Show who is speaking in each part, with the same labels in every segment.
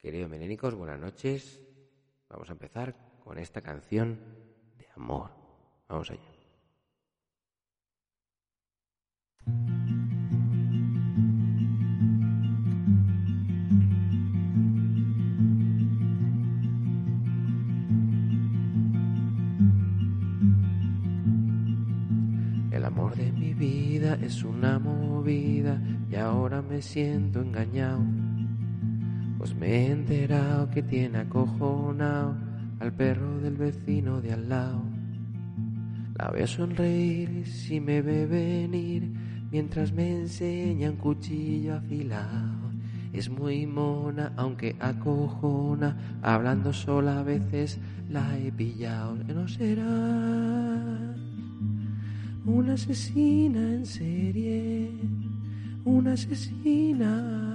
Speaker 1: Queridos melénicos, buenas noches. Vamos a empezar con esta canción de amor. Vamos allá. El amor de mi vida es una movida y ahora me siento engañado. Pues me he enterado que tiene acojonado al perro del vecino de al lado. La veo sonreír si me ve venir mientras me enseña un cuchillo afilado. Es muy mona, aunque acojona, hablando sola a veces la he pillado. No será una asesina en serie, una asesina,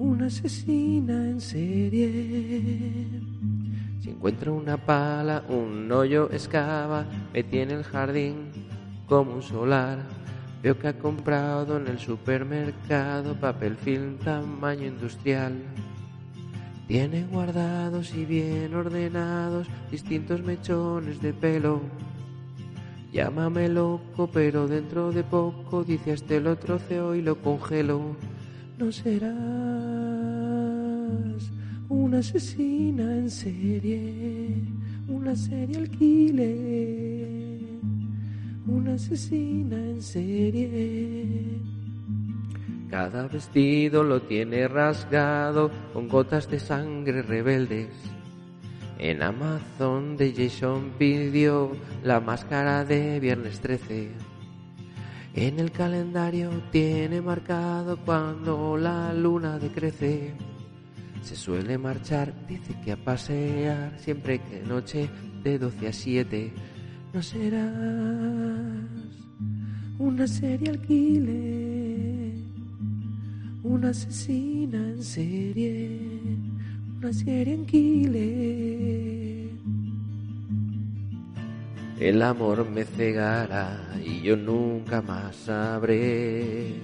Speaker 1: una asesina en serie. Si encuentro una pala, un hoyo excava, me tiene el jardín como un solar. Veo que ha comprado en el supermercado papel film tamaño industrial. Tiene guardados y bien ordenados distintos mechones de pelo. Llámame loco, pero dentro de poco dice este lo troceo y lo congelo. No serás una asesina en serie, una serial killer, una asesina en serie. Cada vestido lo tiene rasgado con gotas de sangre rebeldes. En Amazon de Jason pidió la máscara de viernes 13. En el calendario tiene marcado cuando la luna decrece. Se suele marchar, dice que a pasear siempre que noche de 12 a 7. No serás una serial killer, una asesina en serie, una serial killer. El amor me cegará y yo nunca más sabré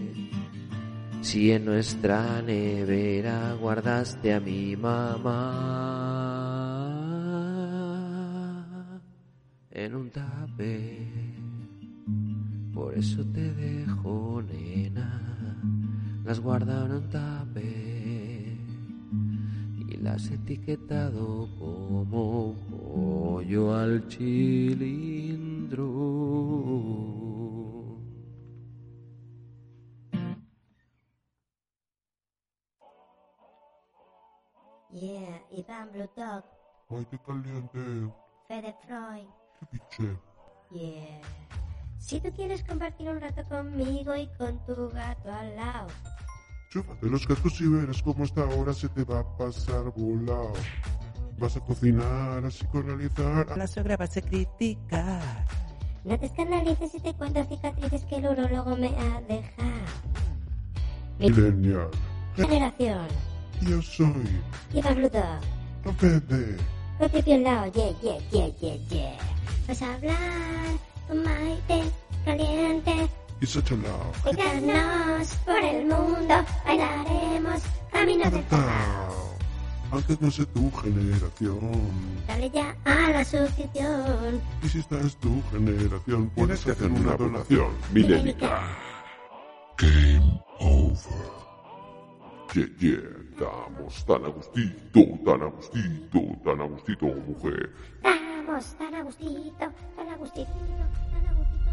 Speaker 1: si en nuestra nevera guardaste a mi mamá en un tape. Por eso te dejo, nena, las guarda en un tape y las etiquetado como pollo al cilindro.
Speaker 2: Yeah, Iván Blue Dog,
Speaker 3: Ay, qué caliente.
Speaker 2: Fede Freud.
Speaker 3: Qué piche.
Speaker 2: Yeah. Si tú quieres compartir un rato conmigo y con tu gato al lado,
Speaker 3: Chúpate los cascos y verás cómo esta hora se te va a pasar volado. Vas a cocinar, a psicoanalizar. a-
Speaker 4: La suegra vas a criticar.
Speaker 2: no te escandalices si te cuento cicatrices que el urologo me ha dejado. Mi
Speaker 3: Millennial.
Speaker 2: generación,
Speaker 3: Yo soy Fede.
Speaker 2: con pipi al lado, yeah, yeah, yeah, yeah, yeah. Vas a hablar con Maite, caliente,
Speaker 3: Y Sachalao.
Speaker 2: Cuéntanos por el mundo, bailaremos camino de paz.
Speaker 3: Antes no sé tu generación.
Speaker 2: Dale ya a la suscripción.
Speaker 3: Y si esta es tu generación, tienes que hacer una donación milénica. Game over. Yeah, yeah, estamos tan a gustito, tan a gustito, tan a gustito, mujer.
Speaker 2: Vamos, tan a gustito, tan a gustito, tan a gustito.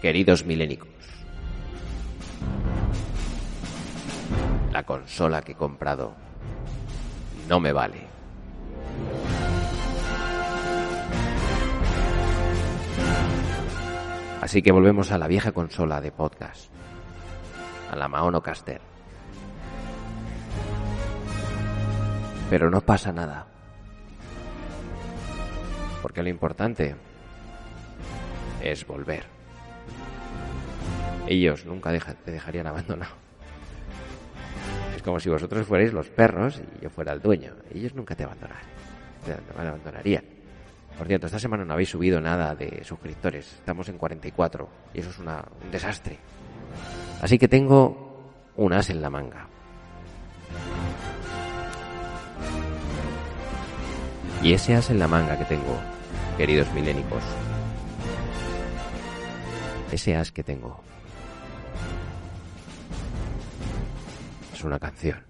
Speaker 1: Queridos milénicos, la consola que he comprado no me vale. Así que volvemos a la vieja consola de podcast, a la Maono Caster. Pero no pasa nada. Porque lo importante es volver. Ellos nunca te dejarían abandonado. Como si vosotros fuerais los perros y yo fuera el dueño. Ellos nunca te abandonarían. Te abandonarían. Por cierto, esta semana no habéis subido nada de suscriptores. Estamos en 44 y eso es un desastre. Así que tengo un as en la manga. Y ese as en la manga que tengo, queridos milénicos, ese as que tengo, es una canción.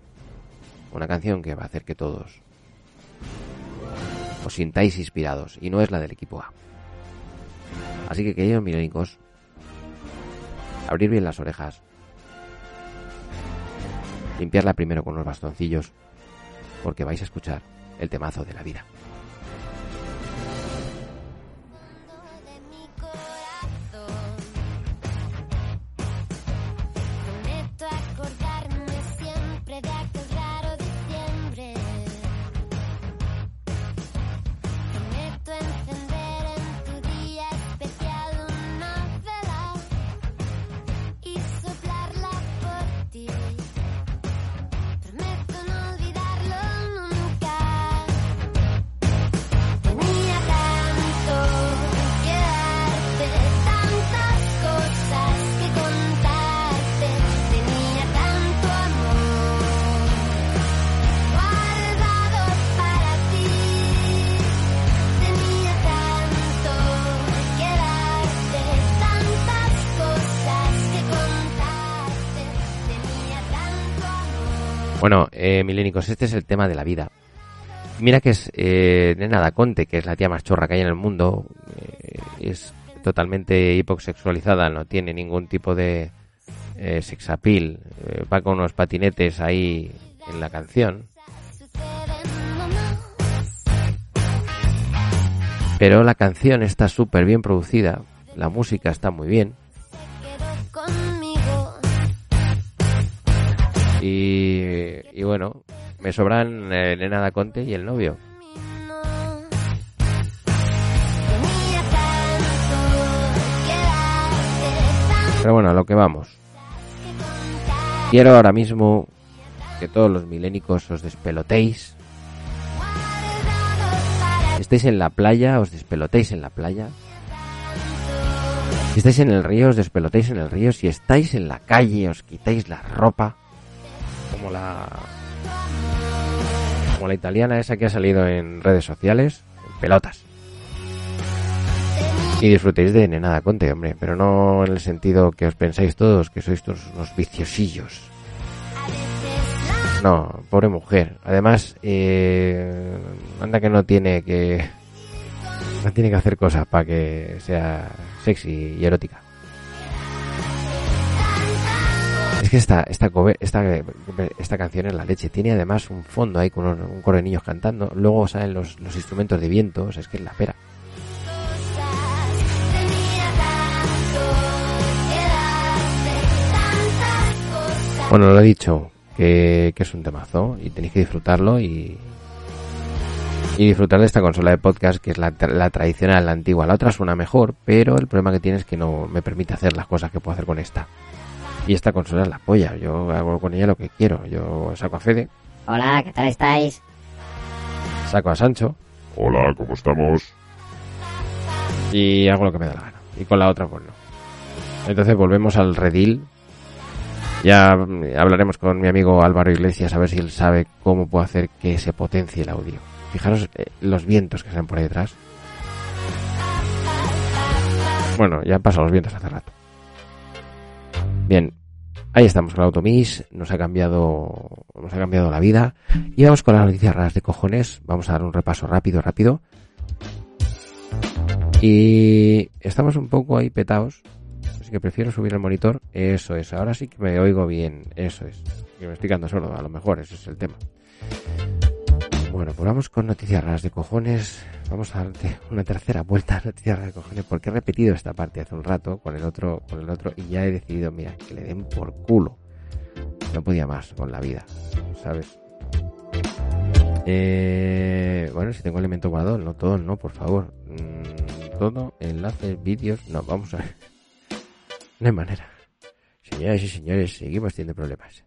Speaker 1: Una canción que va a hacer que todos os sintáis inspirados y no es la del equipo A. Así que queridos milénicos, abrir bien las orejas, limpiarla primero con unos bastoncillos, porque vais a escuchar el temazo de la vida. Milénicos, este es el tema de la vida. Mira que es eh, Nena da Conte, que es la tía más chorra que hay en el mundo. eh, es totalmente hiposexualizada, no tiene ningún tipo de eh, sex appeal. eh, va con unos patinetes ahí en la canción. Pero la canción está súper bien producida, la música está muy bien. y bueno, me sobran eh, Nena da Conte y el novio. Pero bueno, a lo que vamos. Quiero ahora mismo que todos los milénicos os despelotéis. estáis en la playa, os despelotéis en la playa. Si estáis en el río, os despelotéis en el río. Si estáis en la calle, os quitáis la ropa. Como la. La italiana esa que ha salido en redes sociales. Pelotas. Y disfrutéis de Nenada Conte, hombre. Pero no en el sentido que os pensáis todos que sois todos unos viciosillos. No, pobre mujer. Además, eh, anda que no tiene que no tiene que hacer cosas para que sea sexy y erótica. Es que esta esta esta esta canción es la leche. Tiene además un fondo ahí con un, un coro de niños cantando. Luego salen los, los instrumentos de viento. es que es la pera. Bueno, lo he dicho, que, que es un temazo y tenéis que disfrutarlo y, y disfrutar de esta consola de podcast que es la, la tradicional, la antigua. La otra suena mejor, pero el problema que tiene es que no me permite hacer las cosas que puedo hacer con esta. Y esta consola es la polla, yo hago con ella lo que quiero. Yo saco a Fede,
Speaker 5: Hola, ¿qué tal estáis?
Speaker 1: saco a Sancho
Speaker 6: Hola, ¿cómo estamos?
Speaker 1: y hago lo que me da la gana. Y con la otra, pues no. Entonces volvemos al redil. Ya mm, hablaremos con mi amigo Álvaro Iglesias a ver si él sabe cómo puedo hacer que se potencie el audio. Fijaros eh, los vientos que salen por ahí detrás. Bueno, ya han pasado los vientos hace rato. Bien, ahí estamos con Automis, nos ha cambiado, nos ha cambiado la vida. Y vamos con las noticias raras de cojones. Vamos a dar un repaso rápido, rápido. Y estamos un poco ahí petados. Así que prefiero subir el monitor. Eso es, ahora sí que me oigo bien. Eso es. Que me estoy quedando sordo, a lo mejor, ese es el tema. Bueno, pues vamos con noticias raras de cojones. Vamos a darte una tercera vuelta a noticias raras de cojones porque he repetido esta parte hace un rato con el otro, con el otro y ya he decidido, mira, que le den por culo. No podía más con la vida, ¿sabes? Eh, bueno, si tengo elemento guardado, no todo, no, por favor. Mm, todo, enlaces, vídeos, no, vamos a ver. No hay manera. Señoras y señores, seguimos teniendo problemas.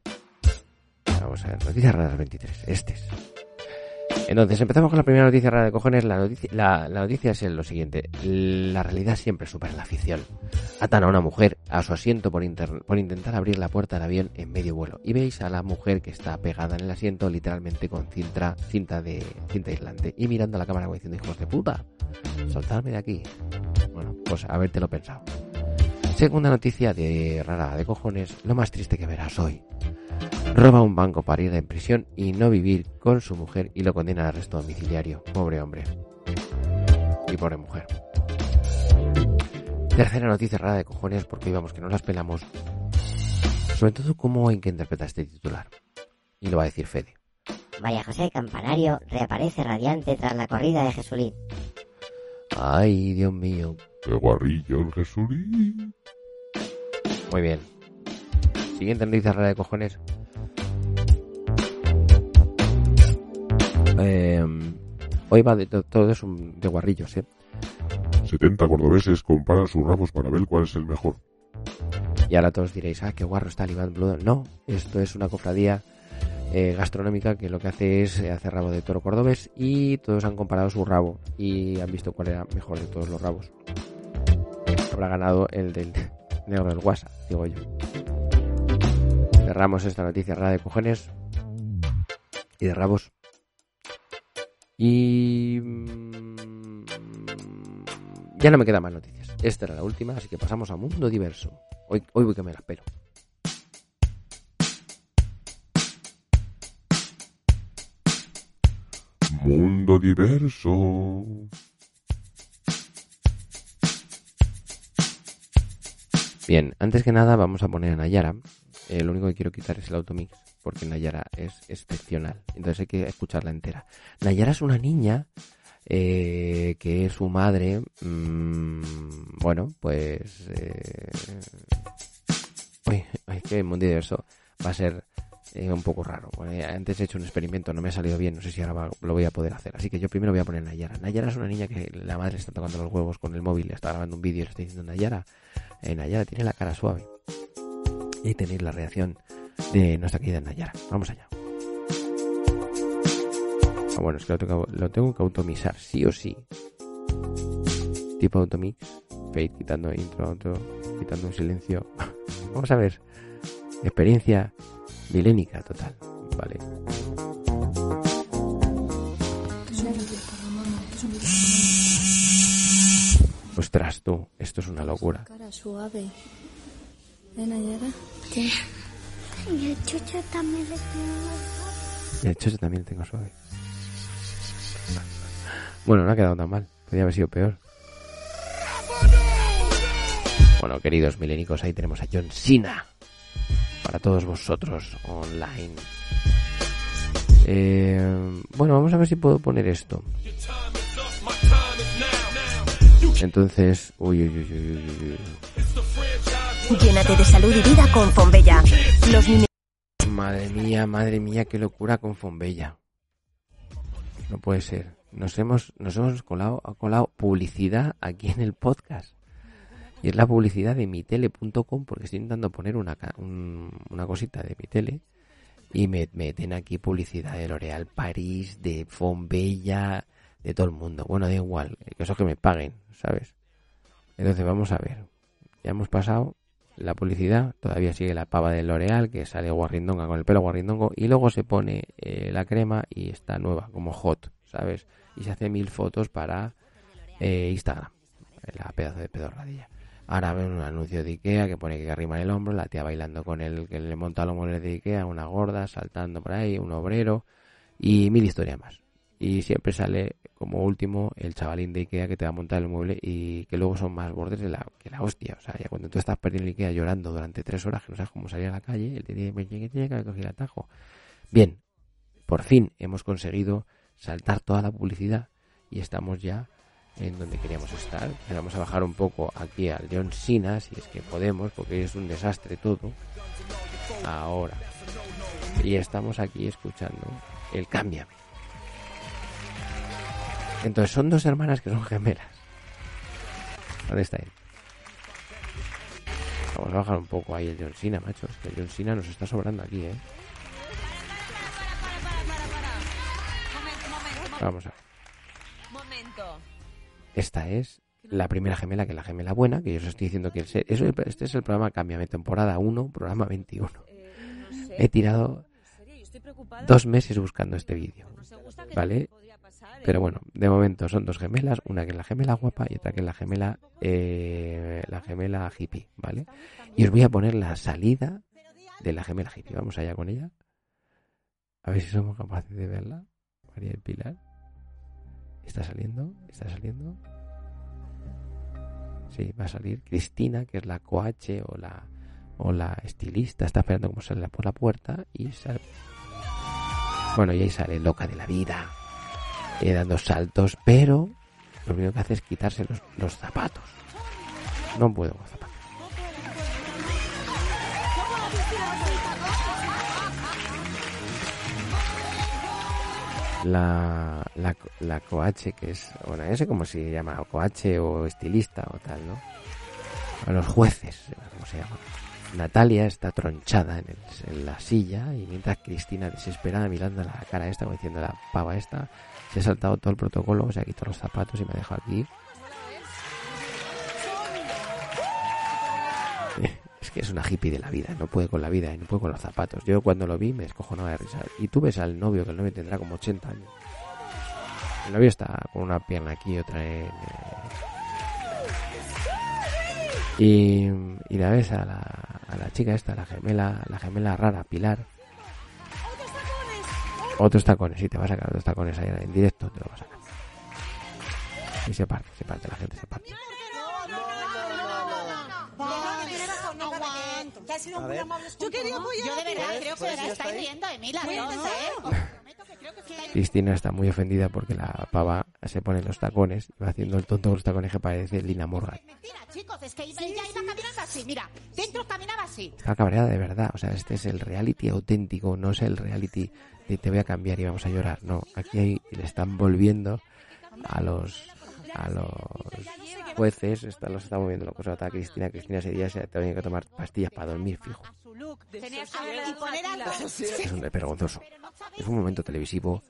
Speaker 1: Vamos a ver, noticias raras 23, este es. Entonces, empezamos con la primera noticia rara de cojones. La noticia, es lo siguiente. La realidad siempre supera la ficción. Atan a una mujer a su asiento por, por intentar abrir la puerta del avión en medio vuelo. Y veis a la mujer que está pegada en el asiento, literalmente con cinta, cinta, de, cinta aislante. Y mirando a la cámara como diciendo, hijos de puta, soltadme de aquí. Bueno, pues habértelo pensado. Segunda noticia de rara de cojones. Lo más triste que verás hoy. Roba un banco para ir en prisión y no vivir con su mujer y lo condena al arresto domiciliario. Pobre hombre. Y pobre mujer. Tercera noticia rara de cojones porque íbamos que no las pelamos. Sobre todo cómo hay que interpretar este titular. Y lo va a decir Fede.
Speaker 5: María José Campanario reaparece radiante tras la corrida de Jesulín.
Speaker 1: Ay, Dios mío.
Speaker 6: ¡Qué guarrillo el Jesulín!
Speaker 1: Muy bien. Siguiente noticia rara de cojones. Eh, hoy va de to- todo es un- de guarrillos, ¿eh?
Speaker 6: 70 cordobeses comparan sus rabos para ver cuál es el mejor.
Speaker 1: Y ahora todos diréis, ah, qué guarro está el Iván Bludo. No, esto es una cofradía eh, gastronómica que lo que hace es eh, hacer rabo de toro cordobés y todos han comparado su rabo y han visto cuál era mejor de todos los rabos. Habrá ganado el del negro del WhatsApp, digo yo. Cerramos esta noticia rara de cojones y de rabos. Y... mm, Ya no me quedan más noticias. Esta era la última, así que pasamos a Mundo Diverso. Hoy, hoy voy que me la espero.
Speaker 6: Mundo diverso.
Speaker 1: Bien, antes que nada vamos a poner a Nayara. Eh, lo único que quiero quitar es el automix, porque Nayara es excepcional. Entonces hay que escucharla entera. Nayara es una niña eh, que su madre, mm, bueno, pues... Eh, uy, es que el mundo diverso va a ser eh, un poco raro. Eh, antes he hecho un experimento, no me ha salido bien, no sé si ahora lo voy a poder hacer. Así que yo primero voy a poner Nayara. Nayara es una niña que la madre está tocando los huevos con el móvil, le está grabando un vídeo y le está diciendo Nayara, eh, Nayara tiene la cara suave. Y tenéis la reacción de nuestra querida Nayara. Vamos allá. Ah, bueno, es que lo tengo, que automisar, sí o sí. Tipo automix, fade, quitando intro, outro, quitando un silencio. Vamos a ver. Experiencia milénica total. Vale. Ostras, tú, esto es una locura.
Speaker 7: Cara suave. ¿Eh, Nayara? ¿Qué?
Speaker 8: Y el chucho también le tengo.
Speaker 1: De hecho, yo también tengo suave. Bueno, no ha quedado tan mal. Podría haber sido peor. Bueno, queridos milénicos, ahí tenemos a John Cena. Para todos vosotros online. Eh, bueno, vamos a ver si puedo poner esto. Entonces, uy, uy, uy, uy, uy, uy.
Speaker 9: Llénate de salud y vida con Fombella. Los
Speaker 1: Madre mía, madre mía, qué locura con Fombella. No puede ser. Nos hemos, nos hemos colado, colado publicidad aquí en el podcast. Y es la publicidad de mitele.com porque estoy intentando poner una, un- una cosita de mitele y me meten aquí publicidad de L'Oréal París, de Fombella, de todo el mundo. Bueno, da igual, que eso que me paguen, ¿sabes? Entonces vamos a ver. Ya hemos pasado la publicidad, todavía sigue la pava de L'Oreal que sale guarrindonga con el pelo guarrindongo y luego se pone eh, la crema y está nueva, como hot, ¿sabes? Y se hace mil fotos para eh, Instagram, la pedazo de pedorradilla. Ahora ven un anuncio de Ikea que pone que arrima el hombro, la tía bailando con el que le monta los muebles de Ikea, una gorda saltando por ahí, un obrero y mil historias más. Y siempre sale como último el chavalín de Ikea que te va a montar el mueble y que luego son más bordes de la, que la hostia. O sea, ya cuando tú estás perdiendo el Ikea llorando durante tres horas que no sabes cómo salir a la calle, él te dice, "Me llegue, llegue, que cogí el atajo. Bien, por fin hemos conseguido saltar toda la publicidad y estamos ya en donde queríamos estar. Vamos a bajar un poco aquí al John Cena, si es que podemos, porque es un desastre todo. Ahora. Y estamos aquí escuchando el Cámbiame. Entonces son dos hermanas que son gemelas. ¿Dónde está él? Vamos a bajar un poco ahí el John Cena, macho. Es que el John Cena nos está sobrando aquí, ¿eh? Vamos a ver. Esta es la primera gemela, que es la gemela buena, que yo os estoy diciendo que el eso- este es el programa Cámbiame, temporada 1, programa 21. He tirado dos meses buscando este vídeo, ¿vale? Pero bueno, de momento son dos gemelas, una que es la gemela guapa y otra que es la gemela, eh, la gemela hippie, ¿vale? Y os voy a poner la salida de la gemela hippie. Vamos allá con ella. A ver si somos capaces de verla. María del Pilar. Está saliendo, está saliendo. Sí, va a salir Cristina, que es la coache o la o la estilista, está esperando como sale por la puerta y sale. Bueno, y ahí sale loca de la vida, eh, dando saltos, pero lo único que hace es quitarse los, los zapatos. No puedo con zapatos. La, la, la coache, que es, bueno, ese como se llama, o coache o estilista o tal, ¿no? A los jueces, ¿cómo se llama? Natalia está tronchada en, el- en la silla y mientras Cristina desesperada mirando la cara esta, como diciendo la pava esta, se ha saltado todo el protocolo, se ha quitado los zapatos y me ha dejado aquí. Es que es una hippie de la vida, no puede con la vida y no puede con los zapatos. Yo cuando lo vi me descojonaba de risa. Y tú ves al novio, que el novio tendrá como 80 años. El novio está con una pierna aquí y otra en... eh, Y, y la ves a la, a la chica esta, la gemela, la gemela rara, Pilar. Otros tacones, sí, te va a sacar otros tacones ahí en directo, te lo va a sacar. Y se parte, se parte, la gente se parte. Cristina está muy ofendida porque la pava se pone los tacones y va haciendo el tonto con los tacones que parece Lina Morgan.
Speaker 10: Mentira, chicos, es que ella iba caminando así, mira, dentro caminaba así.
Speaker 1: Está cabreada de verdad. O sea, este es el reality auténtico, no es el reality de te voy a cambiar y vamos a llorar. No, aquí hay- le están volviendo a los a los jueces, está, los está moviendo locos. Ahora está Cristina, Cristina ese día se tenía que tomar pastillas para dormir fijo. Es un vergonzoso. Es un momento televisivo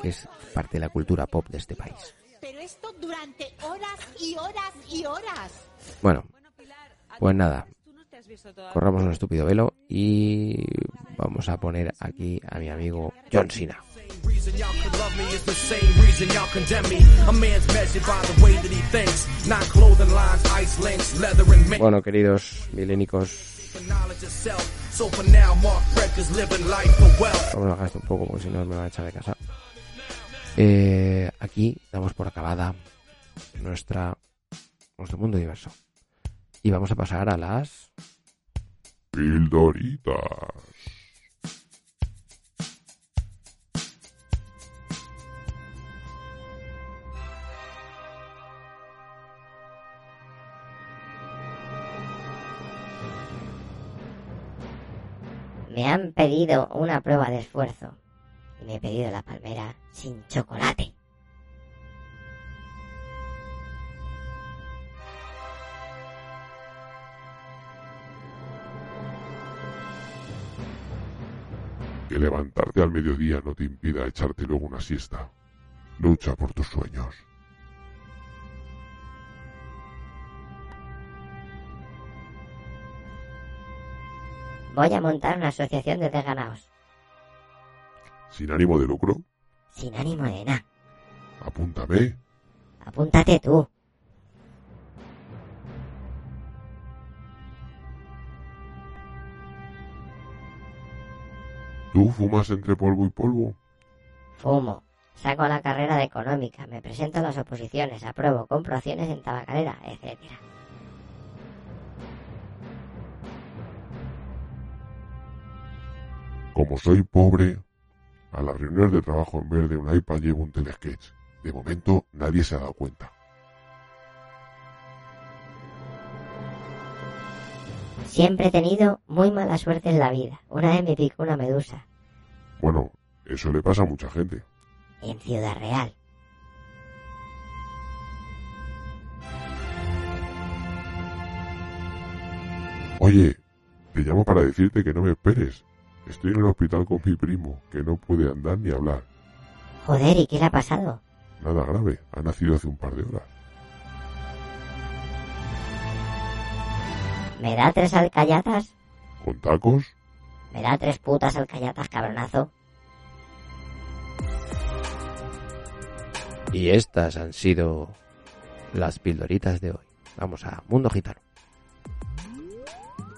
Speaker 1: que es parte de la cultura pop de este país.
Speaker 10: Pero esto durante horas y horas y horas.
Speaker 1: Bueno, pues nada. Corramos un estúpido velo y vamos a poner aquí a mi amigo John Cena.
Speaker 11: reason y'all could love me is the same reason y'all condemn me. A man's measured by the way that he thinks, not clothing lines, ice links, leather and mint.
Speaker 1: Bueno, queridos milénicos,
Speaker 11: For knowledge itself. So for now, Mark Frederick's living life for wealth.
Speaker 1: vamos a bajar esto un poco porque si no me van a echar de casa. Eh, aquí damos por acabada nuestra nuestro mundo diverso. Y vamos a pasar a las
Speaker 6: Pildoritas.
Speaker 5: Me han pedido una prueba de esfuerzo y me he pedido la palmera sin chocolate.
Speaker 6: Que levantarte al mediodía no te impida echarte luego una siesta. Lucha por tus sueños.
Speaker 5: Voy a montar una asociación de desganados,
Speaker 6: Sin ánimo de lucro,
Speaker 5: sin ánimo de nada.
Speaker 6: apúntame.
Speaker 5: Apúntate tú.
Speaker 6: ¿Tú fumas entre polvo y polvo?
Speaker 5: Fumo. Saco la carrera de económica, me presento a las oposiciones, apruebo, compro acciones en tabacalera, etcétera.
Speaker 6: Como soy pobre, a las reuniones de trabajo en vez de un iPad llevo un telesketch. De momento nadie se ha dado cuenta.
Speaker 5: Siempre he tenido muy mala suerte en la vida. Una vez me picó una medusa,
Speaker 6: Bueno, eso le pasa a mucha gente.
Speaker 5: en Ciudad Real.
Speaker 6: Oye, te llamo para decirte que no me esperes. Estoy en el hospital con mi primo, que no puede andar ni hablar.
Speaker 5: Joder, ¿y qué le ha pasado?
Speaker 6: Nada grave, ha nacido hace un par de horas.
Speaker 5: ¿Me da tres alcayatas?
Speaker 6: ¿Con tacos?
Speaker 5: ¿Me da tres putas alcayatas, cabronazo?
Speaker 1: Y estas han sido las pildoritas de hoy. Vamos a Mundo Gitano.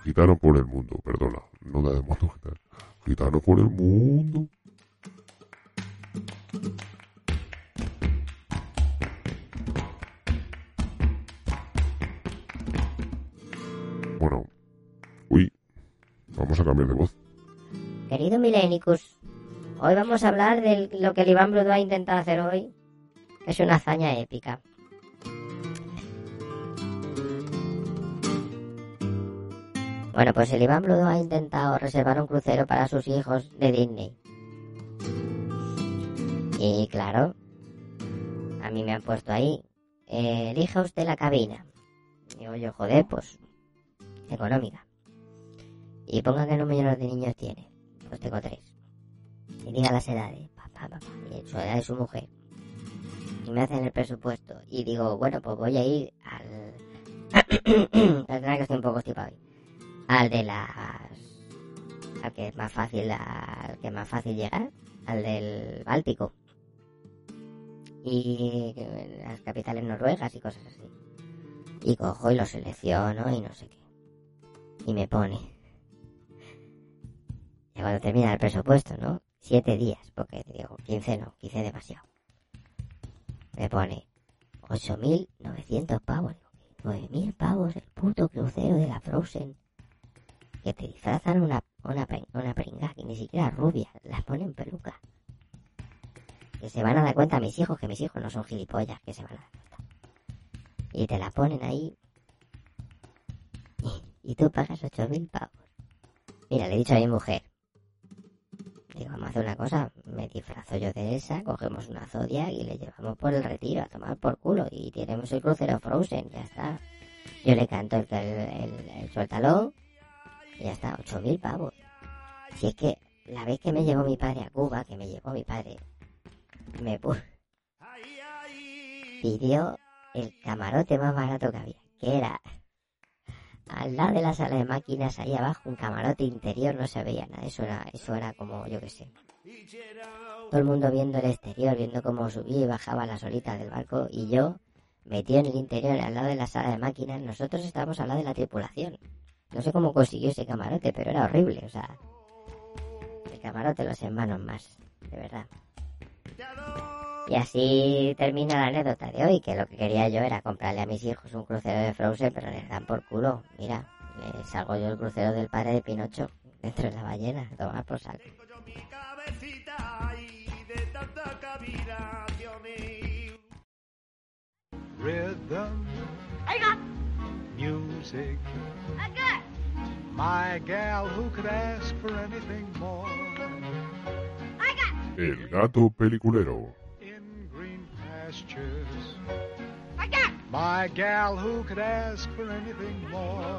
Speaker 6: Gitano por el mundo, perdona, no la de mundo gitano. Gitano por el mundo.
Speaker 5: Querido Milenicus, hoy vamos a hablar de lo que el Iván Brudo ha intentado hacer hoy. Es una hazaña épica. Bueno, pues el Iván Brudo ha intentado reservar un crucero para sus hijos de Disney. Y claro, a mí me han puesto ahí, eh, elija usted la cabina. Digo yo, joder, pues, económica. Y ponga qué número de niños tiene. Pues tengo tres. Y diga las edades, papá, papá, y su edad de su mujer. Y me hacen el presupuesto. Y digo, bueno, pues voy a ir al... Perdona que estoy un poco estipado al de las al que es más fácil al que es más fácil llegar al del Báltico y las capitales noruegas y cosas así y cojo y lo selecciono y no sé qué y me pone y cuando termina el presupuesto no siete días porque digo 15 no 15 demasiado me pone 8.900 pavos 9.000 pavos el puto crucero de la Frozen que te disfrazan una, una, una pringa que ni siquiera rubia, las ponen peluca. Que se van a dar cuenta a mis hijos, que mis hijos no son gilipollas, que se van a dar cuenta. Y te la ponen ahí. Y, tú pagas ocho mil pavos. Mira, le he dicho a mi mujer. Hacer una cosa. Me disfrazo yo de esa, cogemos una zodia y le llevamos por el retiro a tomar por culo. Y tenemos el crucero Frozen, ya está. Yo le canto el, el, el, el suéltalo y ya está, ocho mil pavos. Si es que la vez que me llevó mi padre a Cuba, que me llevó mi padre, me pu pidió el camarote más barato que había, que era al lado de la sala de máquinas, ahí abajo, un camarote interior, no se veía nada, eso era, eso era como, yo qué sé. Todo el mundo viendo el exterior, viendo cómo subía y bajaba las olitas del barco, y yo, metido en el interior, al lado de la sala de máquinas, nosotros estábamos al lado de la tripulación. No sé cómo consiguió ese camarote, pero era horrible, o sea. El camarote los hermanos más, de verdad. Y así termina la anécdota de hoy, que lo que quería yo era comprarle a mis hijos un crucero de Frozen, pero les dan por culo. Mira, les salgo yo el crucero del padre de Pinocho dentro de la ballena, toma por saco.
Speaker 12: Rhythm. Music. My gal who could ask for anything more.
Speaker 6: El gato peliculero.
Speaker 12: In green pastures. My gal who could ask for anything more.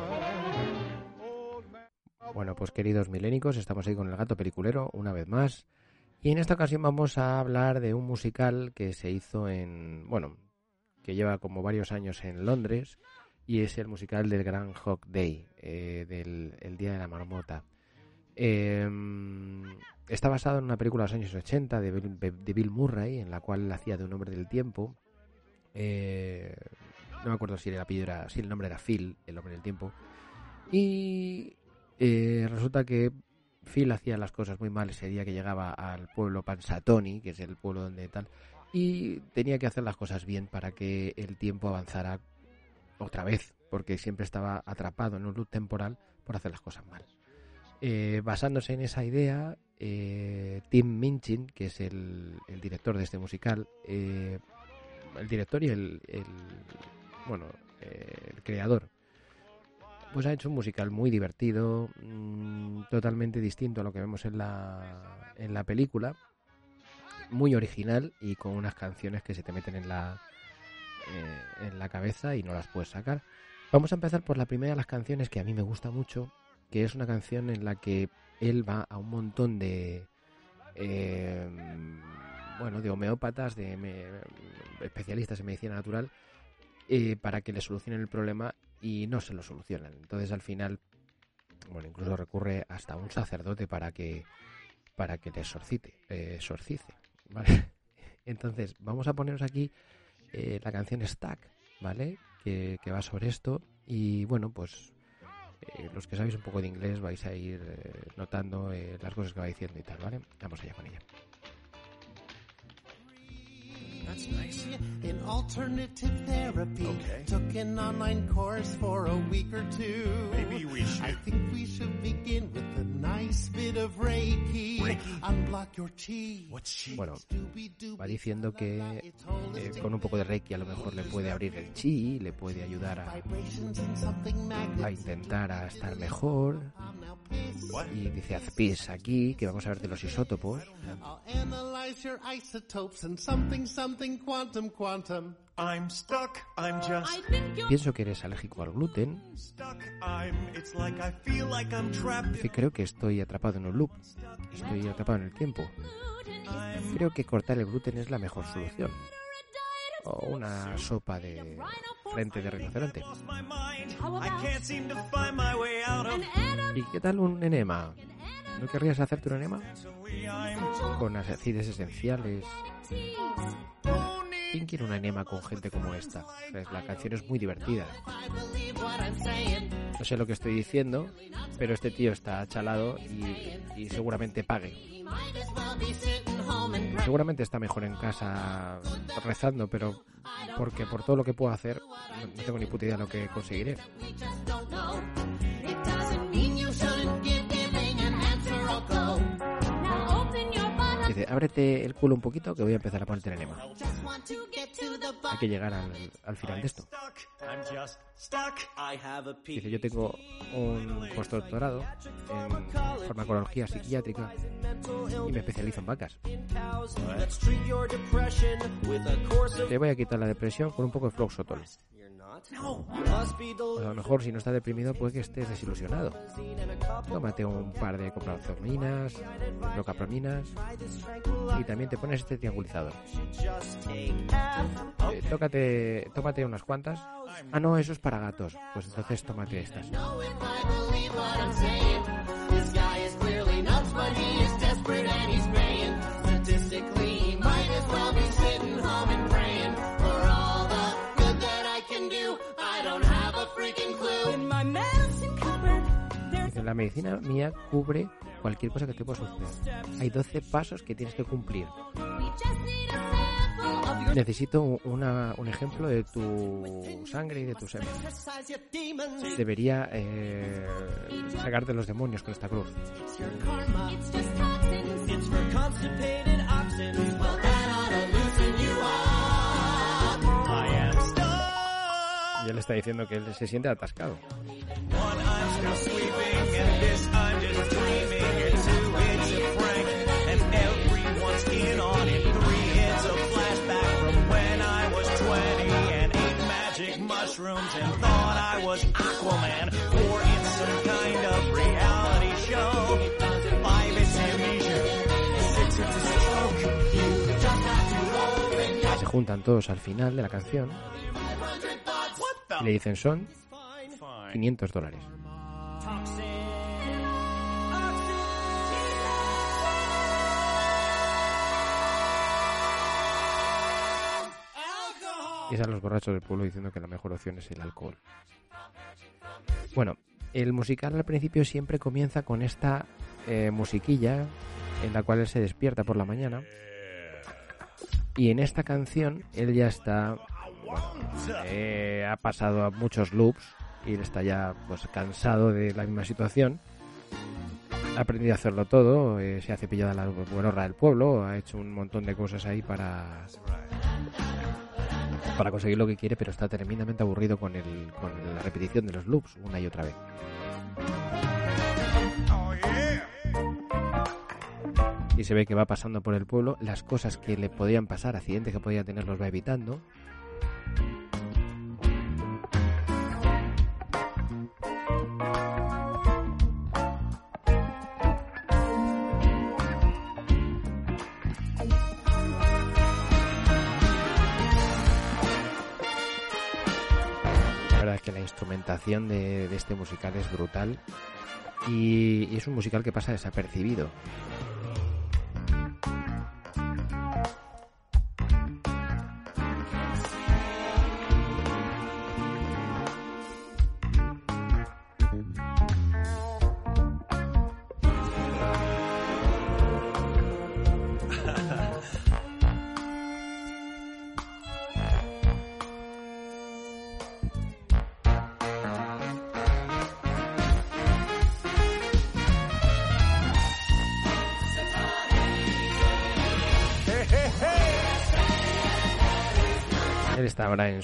Speaker 1: Bueno, pues queridos milénicos, estamos ahí con el gato peliculero una vez más. Y en esta ocasión vamos a hablar de un musical que se hizo en, bueno, que lleva como varios años en Londres y es el musical del Gran Hawk Day, eh, del el Día de la Marmota. Eh, está basado en una película de los años 80 de Bill, de Bill Murray, en la cual hacía de un hombre del tiempo. Eh, no me acuerdo si el apellido era, si el nombre era Phil, el hombre del tiempo. Y eh, resulta que Phil hacía las cosas muy mal ese día que llegaba al pueblo Pansatoni, que es el pueblo donde tal, y tenía que hacer las cosas bien para que el tiempo avanzara otra vez, porque siempre estaba atrapado en un loop temporal por hacer las cosas mal. Eh, basándose en esa idea, eh, Tim Minchin, que es el, el, director de este musical, eh, el director y el, bueno, eh, el creador, pues ha hecho un musical muy divertido, mmm, totalmente distinto a lo que vemos en la, en la película, muy original y con unas canciones que se te meten en la, eh, en la cabeza y no las puedes sacar. Vamos a empezar por la primera de las canciones que a mí me gusta mucho, que es una canción en la que él va a un montón de eh, bueno, de homeópatas, de especialistas en medicina natural, eh, para que le solucionen el problema y no se lo solucionan. Entonces al final, bueno, incluso recurre hasta un sacerdote para que para que le exorcite, eh, exorcice, ¿vale? Entonces vamos a poneros aquí eh, la canción Stack, ¿vale? Que, que va sobre esto y bueno, pues eh, los que sabéis un poco de inglés vais a ir eh, notando eh, las cosas que va diciendo y tal, ¿vale? Vamos allá con ella.
Speaker 13: That's nice. In alternative therapy. Took an online course for a week or two.
Speaker 14: Maybe we should.
Speaker 13: I think we should begin with a nice bit of Reiki. Unblock your chi.
Speaker 14: What's
Speaker 1: Bueno, va diciendo que eh, con un poco de Reiki a lo mejor le puede abrir el chi, le puede ayudar a, a intentar a estar mejor. Y dice, haz pis aquí, que vamos a ver de los isótopos.
Speaker 13: I'll analyze your isotopes and something, something quantum, quantum.
Speaker 14: I'm stuck. I'm just
Speaker 1: Pienso que eres alérgico al gluten.
Speaker 14: stuck. I'm. It's like I feel like I'm trapped.
Speaker 1: Dice, creo que estoy atrapado en un loop. Estoy atrapado en el tiempo. Creo que cortar el gluten es la mejor solución. O una sopa de frente de rinoceronte. ¿Y qué tal un enema? ¿No querrías hacerte un enema? Con aceites esenciales. ¿Quién quiere un enema con gente como esta? Pues la canción es muy divertida. No sé lo que estoy diciendo, pero este tío está chalado y, y seguramente pague. Seguramente está mejor en casa rezando, pero porque por todo lo que puedo hacer, no, tengo ni puta idea de lo que conseguiré. Dice, ábrete el culo un poquito que voy a empezar a ponerte el enema. Hay que llegar al, al final de esto. Dice, yo tengo un postdoctorado en farmacología psiquiátrica y me especializo en vacas. Te voy a quitar la depresión con un poco de floxotol. A lo mejor si no estás deprimido puede que estés desilusionado. Tómate un par de copraminas, procapraminas y también te pones este triangulizador. Eh, tócate, tómate unas cuantas. Ah, no, eso es para gatos. Pues entonces tómate estas. La medicina mía cubre cualquier cosa que te pueda suceder. Hay 12 pasos que tienes que cumplir. Necesito un- una- un ejemplo de tu sangre y de tu semen. Debería eh, sacarte los demonios con esta cruz. Y él está diciendo que él se siente atascado.
Speaker 14: And this I'm just dreaming. And two, it's a prank, and everyone's in on it. Three, it's a flashback from when I was 20 and ate magic mushrooms and thought I was Aquaman. Four, it's some kind of reality show. Five, it's amnesia. Six, it's a stroke. You just have to open
Speaker 1: Se juntan todos al final de la canción y le dicen son 500 dólares. Y están los borrachos del pueblo diciendo que la mejor opción es el alcohol. Bueno, el musical al principio siempre comienza con esta eh, musiquilla en la cual él se despierta por la mañana. Y en esta canción él ya está. eh, ha pasado a muchos loops y él está ya pues cansado de la misma situación. Ha aprendido a hacerlo todo, eh, se ha cepillado la buenorra del pueblo, ha hecho un montón de cosas ahí para para conseguir lo que quiere, pero está tremendamente aburrido con, el, con la repetición de los loops una y otra vez. Y se ve que va pasando por el pueblo, las cosas que le podían pasar, accidentes que podía tener, los va evitando. De, este musical es brutal y es un musical que pasa desapercibido.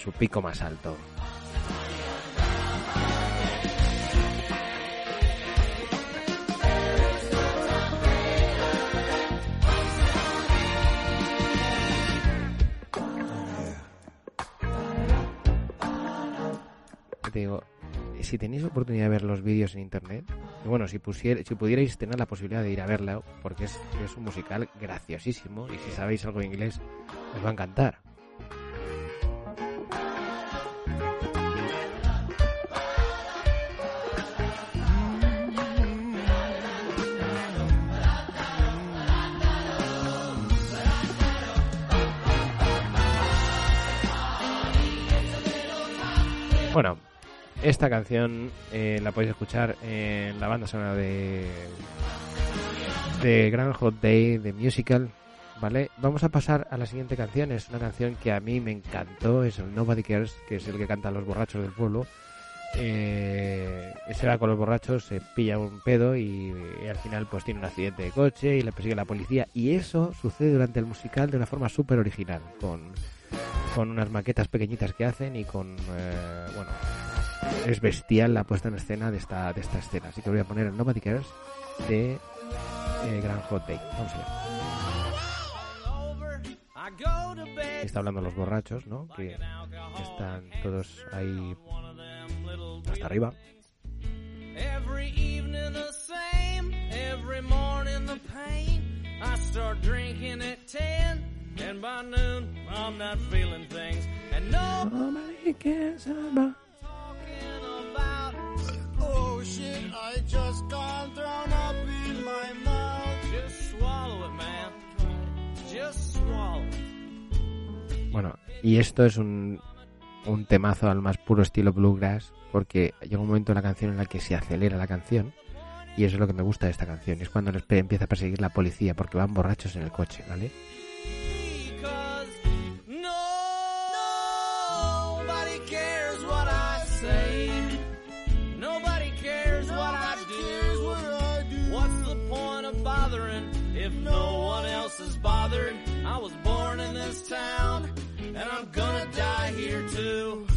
Speaker 1: Su pico más alto. Digo, si tenéis oportunidad de ver los vídeos en internet, bueno, si, pusiera, si pudierais tener la posibilidad de ir a verla, porque es, es un musical graciosísimo y si sabéis algo de inglés, os va a encantar. Bueno, esta canción eh, la podéis escuchar en la banda sonora de de Grand Hot Day de Musical, ¿vale? Vamos a pasar a la siguiente canción, es una canción que a mí me encantó, es el Nobody Cares, que es el que cantan los borrachos del pueblo. Eh, se va con los borrachos, se pilla un pedo y, al final pues tiene un accidente de coche y le persigue la policía y eso sucede durante el musical de una forma súper original, con con unas maquetas pequeñitas que hacen y con eh, bueno es bestial la puesta en escena de esta de esta escena. Así que voy a poner el Nobody Cares de eh, Grand Hot Day. Vamos allá. Está hablando los borrachos no que están todos ahí hasta arriba.
Speaker 11: Every evening the same, every morning the pain. I start drinking at 10, and by noon I'm not feeling things. And nobody cares about talking about.
Speaker 13: Oh shit, I just got thrown up in my mouth.
Speaker 11: Just swallow it, man. Just swallow it.
Speaker 1: Bueno, y esto es un, un temazo al más puro estilo bluegrass, porque llega un momento en la canción en la que se acelera la canción, y eso es lo que me gusta de esta canción, es cuando les empieza a perseguir la policía, porque van borrachos en el coche, ¿vale?
Speaker 11: If no one else is bothered? I was born in this town, and I'm gonna die here too.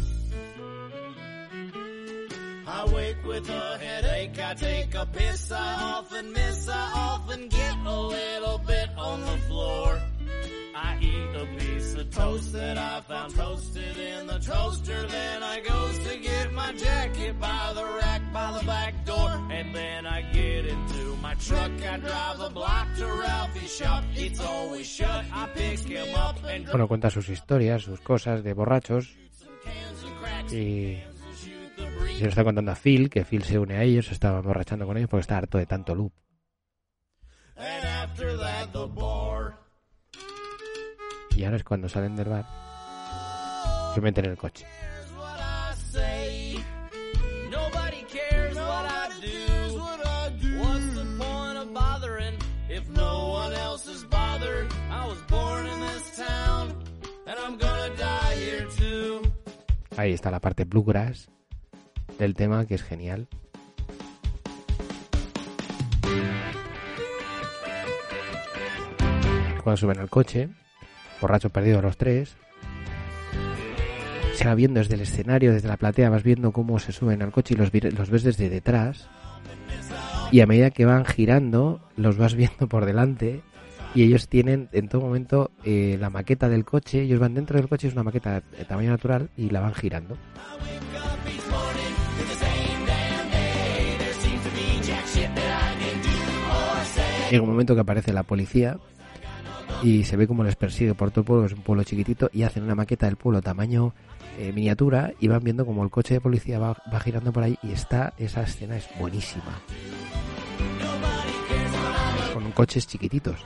Speaker 11: I wake with a headache, I take a piss, I often miss, I often get a little bit on the floor. I eat a piece of toast that I found toasted in the toaster. Then I goes to get my jacket by the rack by the back door. And then I get into my truck. I drive a block to Ralphie's shop. It's always shut. I pick him up and
Speaker 1: Bueno, cuenta sus historias, sus cosas de borrachos, y se lo está contando a Phil, que Phil se une a ellos, se estaba emborrachando con ellos porque está harto de tanto loop.
Speaker 11: And after that, the bar.
Speaker 1: Y ahora es cuando salen del bar, se meten en el coche. Ahí está la parte bluegrass del tema, que es genial. Cuando suben al coche, borrachos perdidos los tres, se va viendo desde el escenario, desde la platea, vas viendo cómo se suben al coche y los, ves desde detrás. Y a medida que van girando, los vas viendo por delante. Y ellos tienen en todo momento eh, la maqueta del coche. Ellos van dentro del coche, es una maqueta de tamaño natural y la van girando. Llega un momento que aparece la policía y se ve como les persigue por todo el pueblo, es un pueblo chiquitito, y hacen una maqueta del pueblo tamaño eh, miniatura y van viendo como el coche de policía va, va girando por ahí y está, esa escena es buenísima. Con coches chiquititos.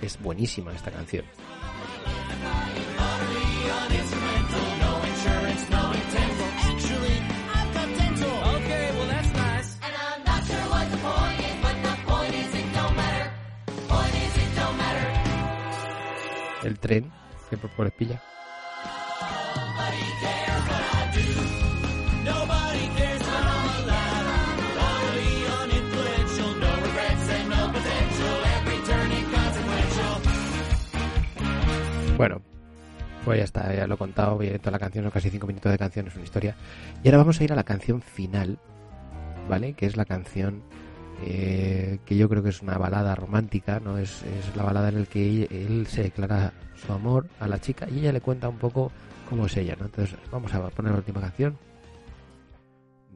Speaker 1: Es buenísima esta canción.
Speaker 11: No potential. Every turn inconsequential.
Speaker 1: Bueno, pues ya está, ya lo he contado, ir toda la canción, son casi 5 minutos de canción, es una historia. Y ahora vamos a ir a la canción final, ¿vale? Que es la canción eh, que yo creo que es una balada romántica, ¿no? Es, es la balada en la que él se declara su amor a la chica y ella le cuenta un poco cómo es ella, ¿no? Entonces vamos a poner la última canción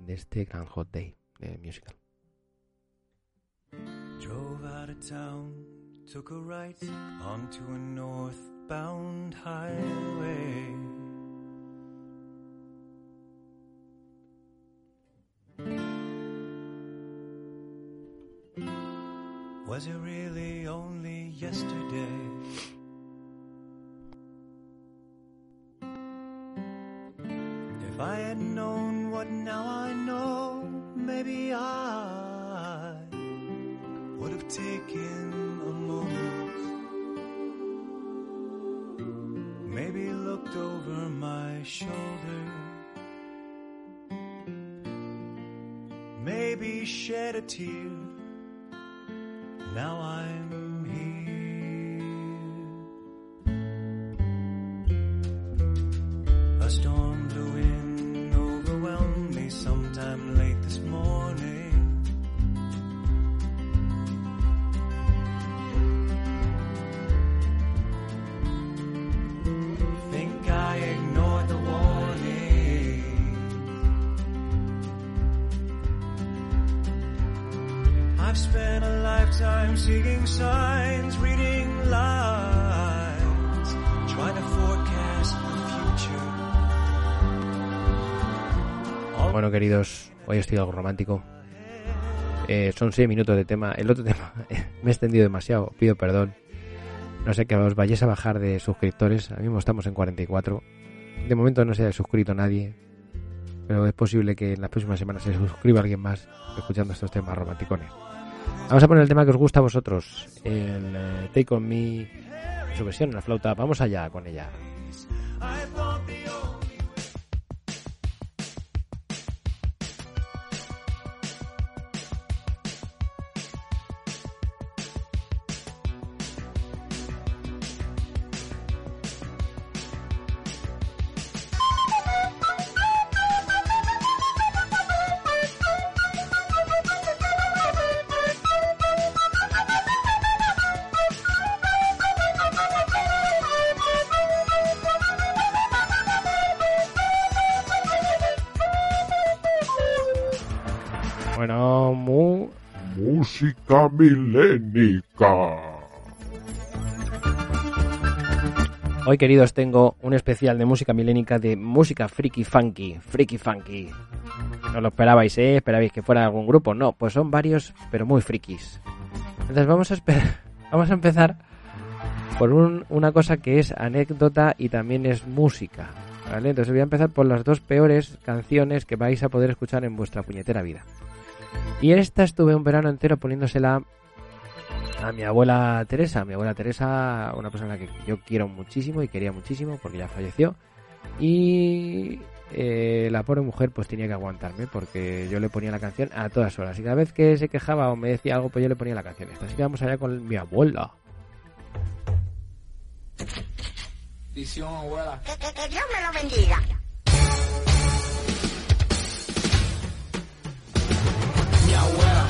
Speaker 1: de este gran Hot Day de musical.
Speaker 14: Northbound highway. Was it really only yesterday? If I had known what now I know, maybe I would have taken a moment. Maybe looked over my shoulder. Maybe shed a tear. Now I'm
Speaker 1: queridos, hoy estoy algo romántico. Eh, son 6 minutos de tema. El otro tema me he extendido demasiado, pido perdón. No sé que os vayáis a bajar de suscriptores. Ahora mismo estamos en 44. De momento no se ha suscrito nadie. Pero es posible que en las próximas semanas se suscriba alguien más escuchando estos temas romanticones. Vamos a poner el tema que os gusta a vosotros. El eh, Take On Me, su versión en la flauta. Vamos allá con ella.
Speaker 6: Música milénica.
Speaker 1: Hoy, queridos, tengo un especial de música milénica de música freaky funky. Freaky funky. No lo esperabais, ¿eh? Esperabais que fuera algún grupo. No, pues son varios, pero muy frikis. Entonces vamos a, vamos a empezar por un- una cosa que es anécdota y también es música. ¿Vale? Entonces voy a empezar por las dos peores canciones que vais a poder escuchar en vuestra puñetera vida. Y esta estuve un verano entero poniéndosela a mi abuela Teresa. Mi abuela Teresa, una persona que yo quiero muchísimo y quería muchísimo porque ya falleció. Y eh, la pobre mujer pues tenía que aguantarme porque yo le ponía la canción a todas horas. Y cada vez que se quejaba o me decía algo, pues yo le ponía la canción esta. Así que vamos allá con mi abuela.
Speaker 15: Bendición, abuela.
Speaker 16: Que, que- que Dios me lo bendiga.
Speaker 15: Mi abuela.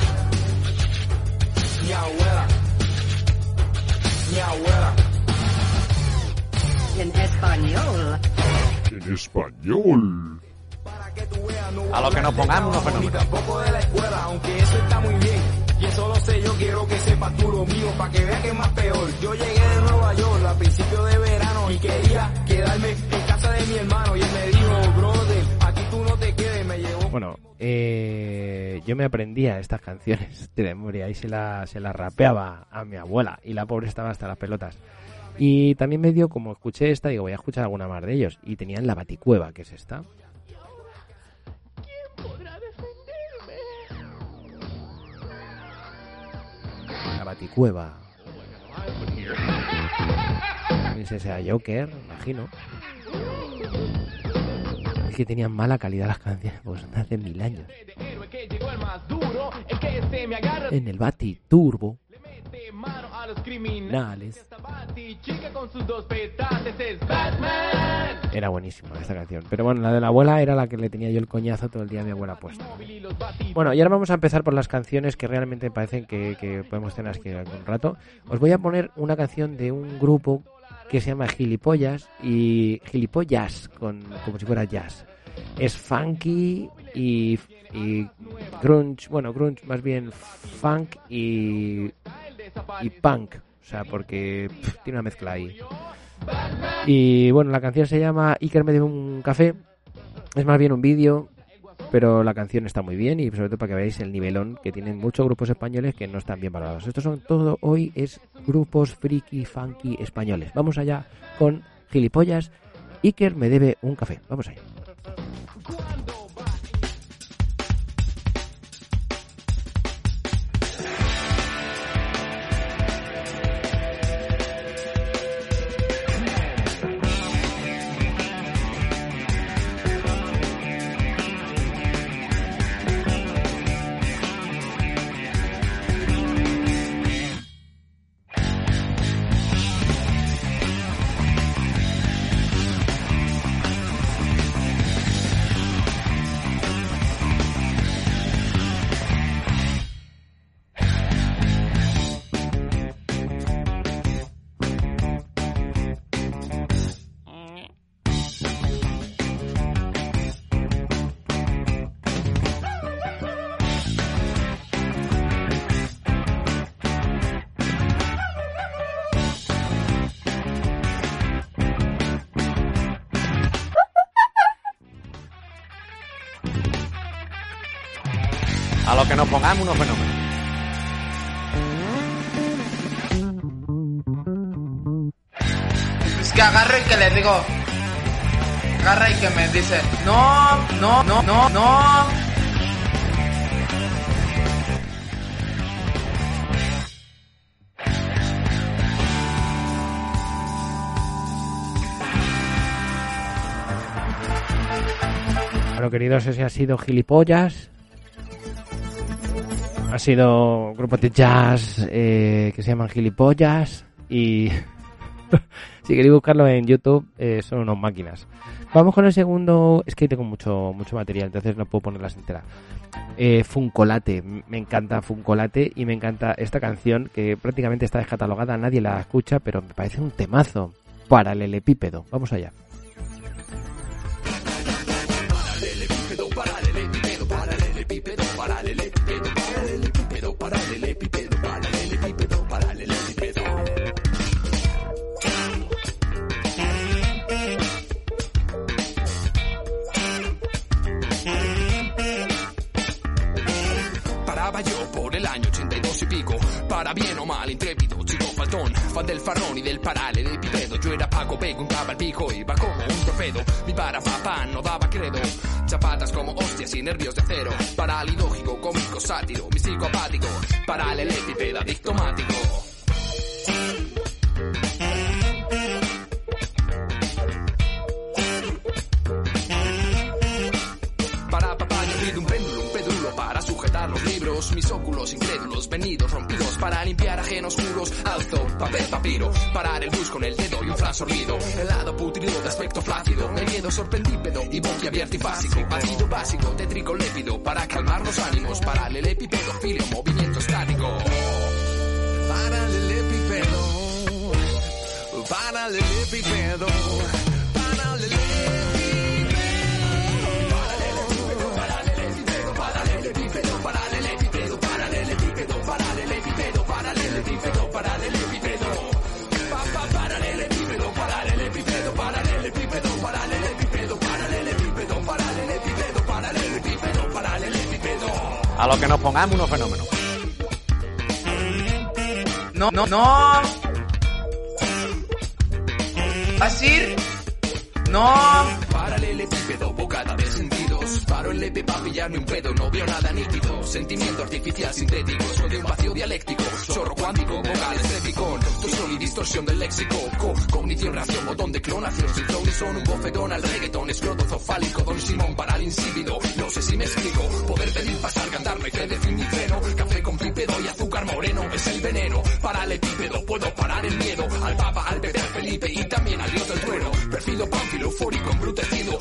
Speaker 15: Mi abuela. Mi abuela.
Speaker 16: En español.
Speaker 6: En español.
Speaker 16: A lo que nos pongamos unos fenómenos.
Speaker 15: tampoco de la escuela, aunque eso está muy bien. Y eso lo sé, yo quiero que sepas tú lo mío, para que veas que es más peor. Yo llegué de Nueva York a principios de verano y quería quedarme en casa de mi hermano. Y él me dijo,
Speaker 1: Bueno, eh, yo me aprendía estas canciones de memoria y se las se la rapeaba a mi abuela y la pobre estaba hasta las pelotas. Y también me dio, como escuché esta, digo, voy a escuchar alguna más de ellos. Y tenían La Baticueva, que es esta. La Baticueva. Ese sea Joker, imagino. Es que tenían mala calidad las canciones, pues hace mil años. En el Bati Turbo. Criminales. Era buenísima esta canción. Pero bueno, la de la abuela era la que le tenía yo el coñazo todo el día a mi abuela puesta. Bueno, y ahora vamos a empezar por las canciones que realmente parecen que, que podemos tener aquí algún rato. Os voy a poner una canción de un grupo que se llama Gilipollas y Gilipollas, con, como si fuera jazz. Es funky y, y grunge, bueno, grunge más bien funk y, y punk, o sea, porque tiene una mezcla ahí. Y bueno, la canción se llama Iker me debe un café, es más bien un vídeo, pero la canción está muy bien y sobre todo para que veáis el nivelón que tienen muchos grupos españoles que no están bien valorados. Estos son todo hoy es grupos friki, funky españoles. Vamos allá con gilipollas. Iker me debe un café. Vamos allá.
Speaker 16: Pongamos unos fenómenos.
Speaker 17: Es que agarro y que le digo. Agarra y que me dice, no, no, no, no, no.
Speaker 1: Bueno, queridos, ese ha sido Gilipollas. Ha sido grupos de jazz eh, que se llaman Gilipollas. Y si queréis buscarlo en YouTube, eh, son unas máquinas. Vamos con el segundo. Es que tengo mucho, mucho material, entonces no puedo ponerlas enteras. Eh, Funcolate. Me encanta Funcolate y me encanta esta canción que prácticamente está descatalogada. Nadie la escucha, pero me parece un temazo. Paralelepípedo. Vamos allá.
Speaker 18: Paraba yo por el año 82 y pico, para bien o mal, intrépido, chico faltón, fan del farrón y del paralelepípedo. Yo era Paco Pego, untaba el pico, iba como un torpedo. Mi para no daba credo, chapatas como hostias y nervios de acero. Paralidógico, cómico, sátiro, mi psicopático, paralelepípedo, adictomático. Mis óculos incrédulos, venidos, rompidos, para limpiar ajenos muros, alto, papel, papiro, parar el bus con el dedo y un flash sorbido, helado putrido de aspecto flácido, me miedo sorprendípedo y boquiabierto y básico, batido básico, tétrico lépido, para calmar los ánimos, paralelepípedo, filio, movimiento estático. Paralelepípedo, paralelepípedo. paralelepípedo. Paralelepípedo, paralelepípedo, paralelepípedo, paralelepípedo, paralelepípedo, paralelepípedo, paralelepípedo, paralelepípedo.
Speaker 16: A lo que nos pongamos unos fenómenos.
Speaker 17: No, no, no. Así. No.
Speaker 18: Paralelepípedo, bocada de sentido. Paro el lepe pa' pillarme un pedo, no veo nada nítido. Sentimiento artificial sintético, soy de un vacío dialéctico. Chorro cuántico, vocales trepicón. Tu son y distorsión del léxico. Co cognición, reacción, botón de clonación. Sin flow ni son, un bofetón al reggaetón. Escroto zofálico, don Simón para el insípido. No sé si me explico. Poder pedir pasar, cantar, no hay fe fin ni freno. Café con pípedo y azúcar moreno. Es el veneno. Paralepípedo, puedo parar el miedo. Al papa, al bebé, al Felipe y también al dios del trueno. Perfido pánfilo, eufórico, embrutecido.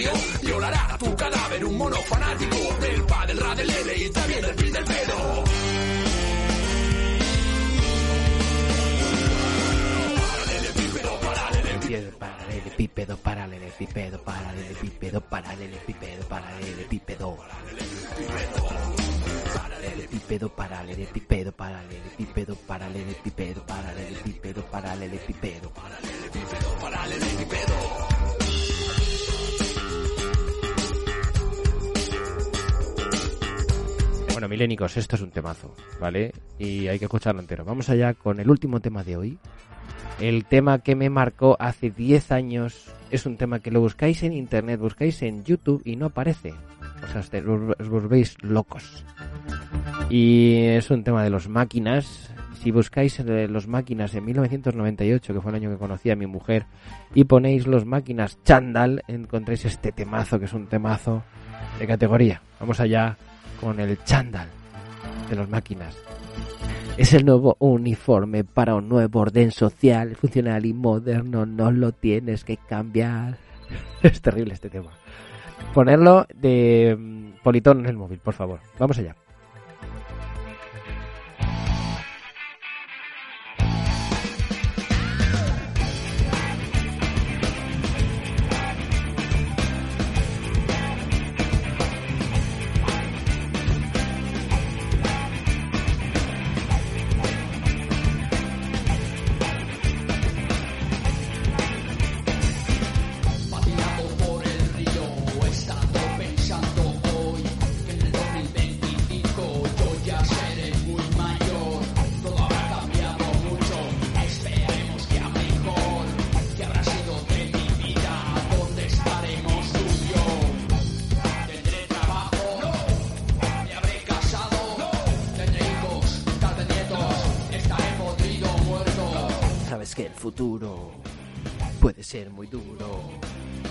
Speaker 18: Frío. Violará tu cadáver un mono fanático. Del pa, del L y también del pi del pedo.
Speaker 1: Paralelepípedo, paralelepípedo, paralelepípedo, paralelepípedo. Paralelepípedo, paralelepípedo, paralelepípedo, paralelepípedo, paralelepípedo, paralelepípedo, paralelepípedo, milénicos, esto es un temazo, ¿vale? Y hay que escucharlo entero. Vamos allá con el último tema de hoy. El tema que me marcó hace 10 años es un tema que lo buscáis en internet, buscáis en YouTube y no aparece. O sea, os volvéis locos. Y es un tema de los máquinas. Si buscáis los máquinas en 1998, que fue el año que conocí a mi mujer, y ponéis los máquinas Chandal, encontréis este temazo, que es un temazo de categoría. Vamos allá con el Chandal de los máquinas. Es el nuevo uniforme para un nuevo orden social, funcional y moderno. No lo tienes que cambiar. Es terrible este tema. Ponerlo de mm, politono en el móvil, por favor. Vamos allá.
Speaker 18: Muy
Speaker 1: duro.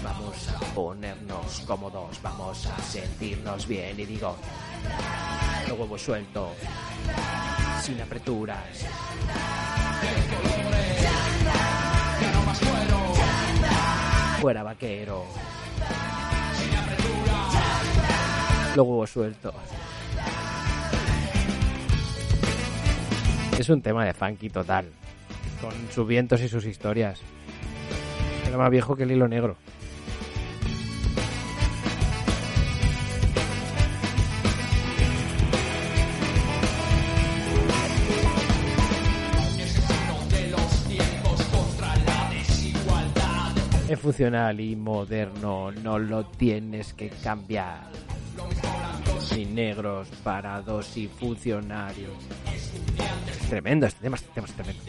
Speaker 1: Vamos a ponernos cómodos, vamos a sentirnos bien y digo, los huevos sueltos, sin apreturas. Fuera vaquero. Los huevos sueltos. Es un tema de funky total, con sus vientos y sus historias. Era más viejo que el hilo negro. Es funcional y moderno, no lo tienes que cambiar. Sin negros, parados y funcionarios. Tremendo este tema, este tema es tremendo.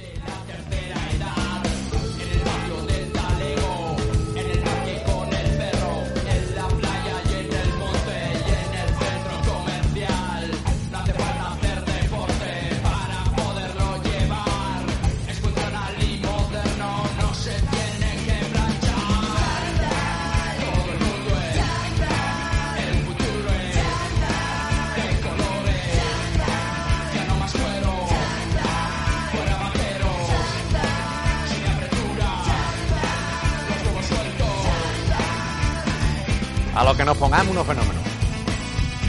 Speaker 16: Lo que nos pongamos unos fenómenos.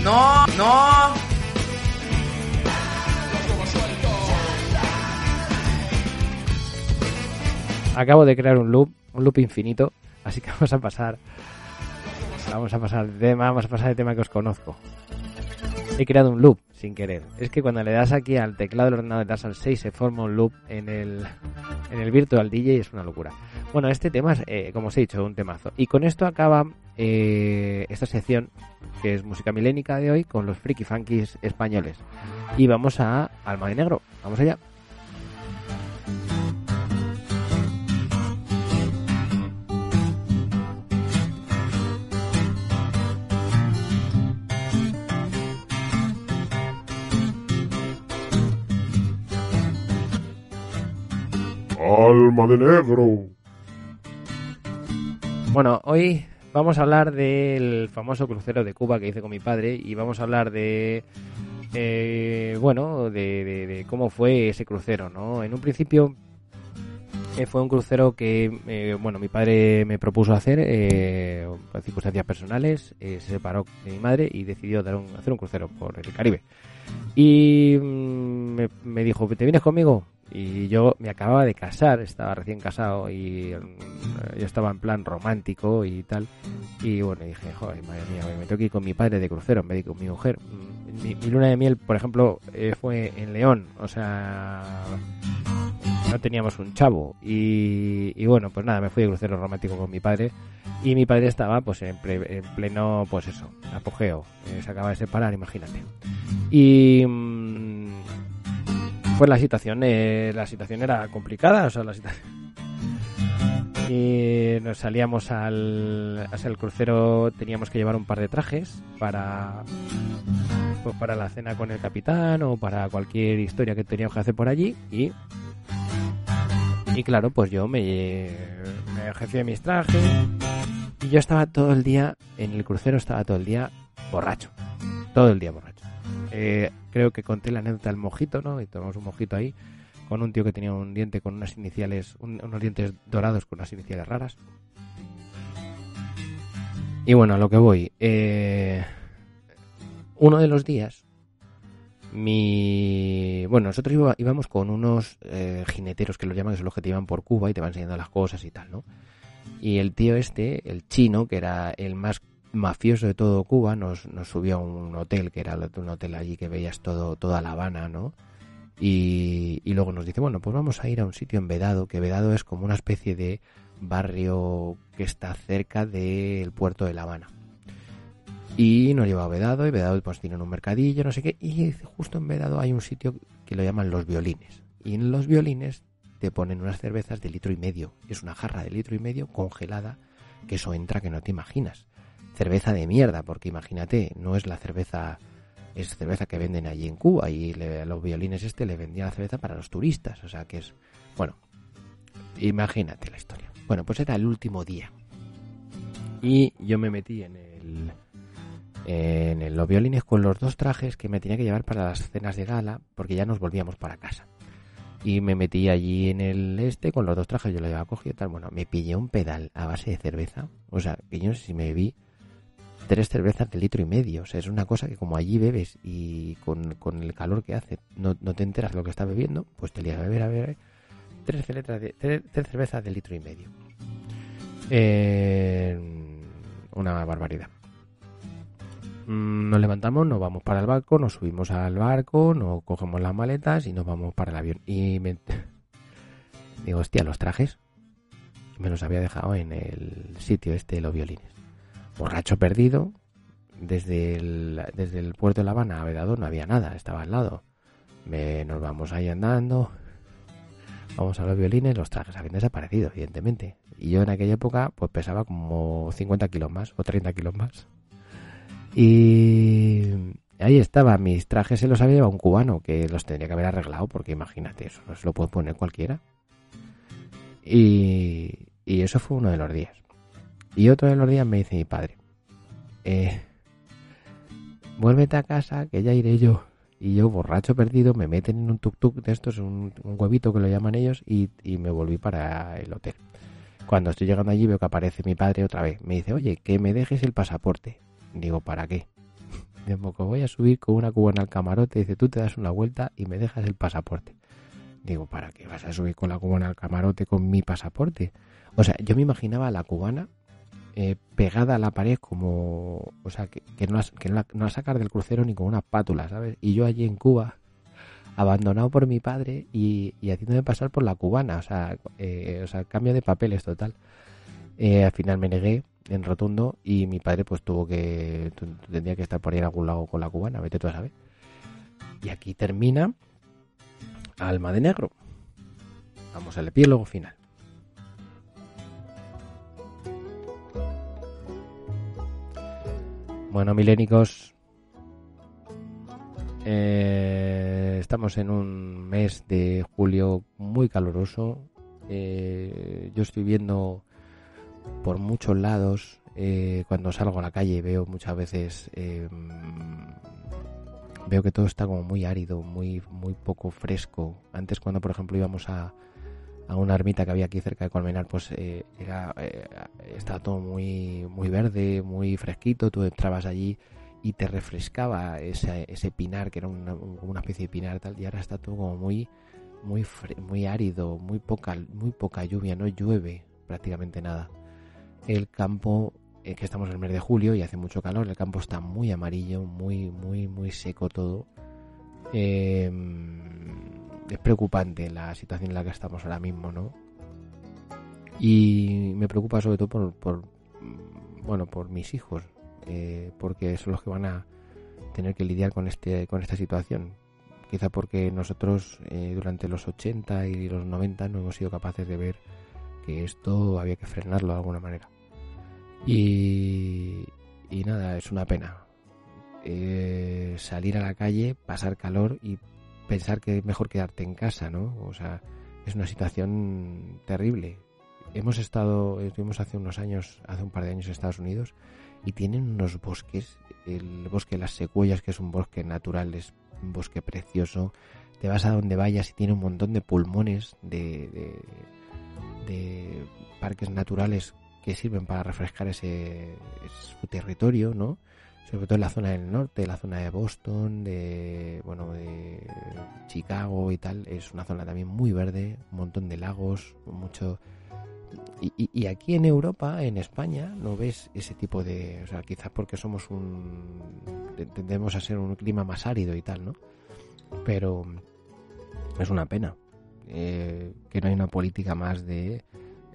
Speaker 17: No, no.
Speaker 1: Acabo de crear un loop, un loop infinito, así que vamos a pasar. Vamos a pasar de tema, vamos a pasar de tema que os conozco. He creado un loop sin querer. Es que cuando le das aquí al teclado del ordenador, le das al 6, se forma un loop en el, en el Virtual DJ y es una locura. Bueno, este tema es, eh, como os he dicho, un temazo. Y con esto acaba eh, esta sección que es música milénica de hoy con los friki funkies españoles. Y vamos a Alma de Negro. Vamos allá.
Speaker 6: Alma de negro.
Speaker 1: Bueno, hoy vamos a hablar del famoso crucero de Cuba que hice con mi padre y vamos a hablar de, eh, bueno, de, de- cómo fue ese crucero, ¿no? En un principio eh, fue un crucero que, eh, bueno, mi padre me propuso hacer eh, por circunstancias personales, eh, se separó de mi madre y decidió dar un- hacer un crucero por el Caribe. Y mm, me, me dijo, ¿te vienes conmigo? Y yo me acababa de casar, estaba recién casado y mm, yo estaba en plan romántico y tal. Y bueno, dije, joder, madre mía, me tengo que ir con mi padre de crucero en vez con mi mujer. Mm, Mi, mi luna de miel, por ejemplo, eh, fue en León, o sea, no teníamos un chavo. Y, bueno, pues nada, me fui de crucero romántico con mi padre. Y mi padre estaba pues en, ple- en pleno, pues eso, apogeo. Eh, se acaba de separar, imagínate. Y mm, pues la situación, eh, la situación era complicada, o sea, la situación y nos salíamos al, hacia el crucero teníamos que llevar un par de trajes para pues para la cena con el capitán o para cualquier historia que teníamos que hacer por allí y y claro pues yo me me ejercí mis trajes y yo estaba todo el día en el crucero estaba todo el día borracho todo el día borracho Eh, creo que conté la anécdota del mojito no y tomamos un mojito ahí con un tío que tenía un diente con unas iniciales, un- unos dientes dorados con unas iniciales raras. Y bueno, a lo que voy. eh, uno de los días, mi. Bueno, nosotros iba- íbamos con unos eh, jineteros que los llaman, que son los que te llevan por Cuba y te van enseñando las cosas y tal, ¿no? Y el tío este, el chino, que era el más mafioso de todo Cuba, nos, nos subió a un hotel, que era un hotel allí que veías todo, toda La Habana, ¿no? Y, y luego nos dice, bueno, pues vamos a ir a un sitio en Vedado, que Vedado es como una especie de barrio que está cerca del puerto de La Habana. Y nos lleva a Vedado, y Vedado pues tiene un mercadillo, no sé qué, y justo en Vedado hay un sitio que lo llaman Los Violines. Y en Los Violines te ponen unas cervezas de litro y medio. Es una jarra de litro y medio congelada, que eso entra que no te imaginas. Cerveza de mierda, porque imagínate, no es la cerveza es cerveza que venden allí en Cuba y a los violines este le vendían la cerveza para los turistas, o sea que es, bueno, imagínate la historia. Bueno, pues era el último día y yo me metí en el en el- los violines con los dos trajes que me tenía que llevar para las cenas de gala porque ya nos volvíamos para casa. Y me metí allí en el este con los dos trajes, yo lo llevaba cogido tal. Bueno, me pillé un pedal a base de cerveza. O sea, que yo no sé si me vi tres cervezas de litro y medio. O sea, es una cosa que como allí bebes y con, con el calor que hace no, no te enteras lo que estás bebiendo, pues te lías a beber, a beber. Tres, de, tres, tres cervezas de litro y medio. Eh, una barbaridad. Mm, Nos levantamos, nos vamos para el barco, nos subimos al barco, nos cogemos las maletas y nos vamos para el avión. Y me digo, hostia, los trajes me los había dejado en el sitio este de los violines borracho perdido. Desde el, desde el puerto de La Habana a no había nada, estaba al lado. Me- nos vamos ahí andando. Vamos a los violines, los trajes habían desaparecido, evidentemente. Y yo en aquella época pues pesaba como 50 kilos más o 30 kilos más. Y ahí estaba, mis trajes se los había llevado un cubano que los tendría que haber arreglado porque imagínate, eso no se lo puede poner cualquiera. Y, y eso fue uno de los días. Y otro de los días me dice mi padre, eh, vuélvete a casa que ya iré yo. Y yo, borracho perdido, me meten en un tuk-tuk de estos, un, huevito que lo llaman ellos, y, y me volví para el hotel. Cuando estoy llegando allí veo que aparece mi padre otra vez. Me dice, oye, que me dejes el pasaporte. Digo, ¿para qué? Digo, que voy a subir con una cubana al camarote. Dice, tú te das una vuelta y me dejas el pasaporte. Digo, ¿para qué vas a subir con la cubana al camarote con mi pasaporte? O sea, yo me imaginaba a la cubana eh, pegada a la pared como, o sea, que, no, la, que no, la, no la sacar del crucero ni con una pátula, ¿sabes? Y yo allí en Cuba, abandonado por mi padre y, y haciéndome pasar por la cubana, o sea, eh, o sea, cambio de papeles total. Eh, al final me negué en Rotundo y mi padre pues tuvo que tendría que estar por ahí en algún lado con la cubana, vete tú a saber. Y aquí termina Alma de Negro. Vamos al epílogo final. Bueno, milénicos, eh, estamos en un mes de julio muy caluroso. Eh, yo estoy viendo por muchos lados, eh, cuando salgo a la calle veo muchas veces, eh, veo que todo está como muy árido, muy, muy poco fresco. Antes cuando por ejemplo íbamos a, a una ermita que había aquí cerca de Colmenar, pues eh, era, eh, estaba todo muy, muy verde, muy fresquito, tú entrabas allí y te refrescaba ese, ese pinar, que era una, un- una especie de pinar tal, y ahora está todo como muy, muy, muy árido, muy poca, muy poca lluvia, no llueve prácticamente nada. El campo, eh, que estamos en el mes de julio y hace mucho calor, el campo está muy amarillo, muy, muy, muy seco todo. Eh, es preocupante la situación en la que estamos ahora mismo, ¿no? Y me preocupa sobre todo por, por mm, bueno, por mis hijos, eh, porque son los que van a tener que lidiar con este, con esta situación. Quizá porque nosotros eh, durante los 80 y los 90 no hemos sido capaces de ver que esto había que frenarlo de alguna manera. Y, y nada, es una pena. Eh, salir a la calle, pasar calor y pensar que es mejor quedarte en casa, ¿no? O sea, es una situación terrible. Hemos estado, estuvimos hace unos años, hace un par de años en Estados Unidos y tienen unos bosques, el bosque de las secuoyas, que es un bosque natural, es un bosque precioso. Te vas a donde vayas y tiene un montón de pulmones de, de parques naturales que sirven para refrescar ese, su territorio, ¿no? Sobre todo en la zona del norte, la zona de Boston, de bueno, de Chicago y tal, es una zona también muy verde, un montón de lagos, mucho y, y- aquí en Europa, en España, no ves ese tipo de, o sea, quizás porque somos un tendemos a ser un clima más árido y tal, ¿no? Pero es una pena eh, que no hay una política más de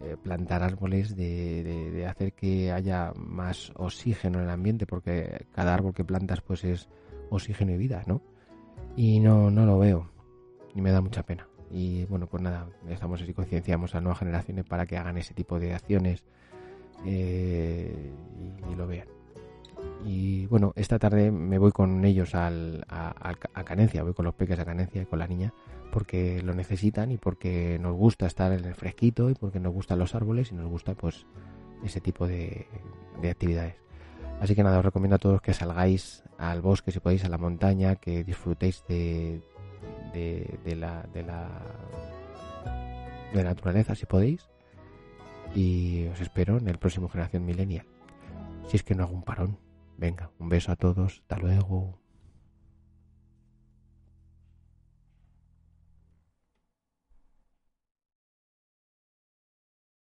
Speaker 1: eh, plantar árboles, de, de- hacer que haya más oxígeno en el ambiente, porque cada árbol que plantas pues es oxígeno y vida, ¿no? Y no, no lo veo y me da mucha pena. Y bueno, pues nada, estamos así, concienciamos a nuevas generaciones para que hagan ese tipo de acciones eh, y, lo vean. Y bueno, esta tarde me voy con ellos al, a Canencia, voy con los peques a Canencia y con la niña, porque lo necesitan y porque nos gusta estar en el fresquito y porque nos gustan los árboles y nos gusta pues ese tipo de, de actividades. Así que nada, os recomiendo a todos que salgáis al bosque si podéis, a la montaña, que disfrutéis de la, de la de la naturaleza si podéis. Y os espero en el próximo Generación Millennial. Si es que no hago un parón. Venga, un beso a todos. Hasta luego.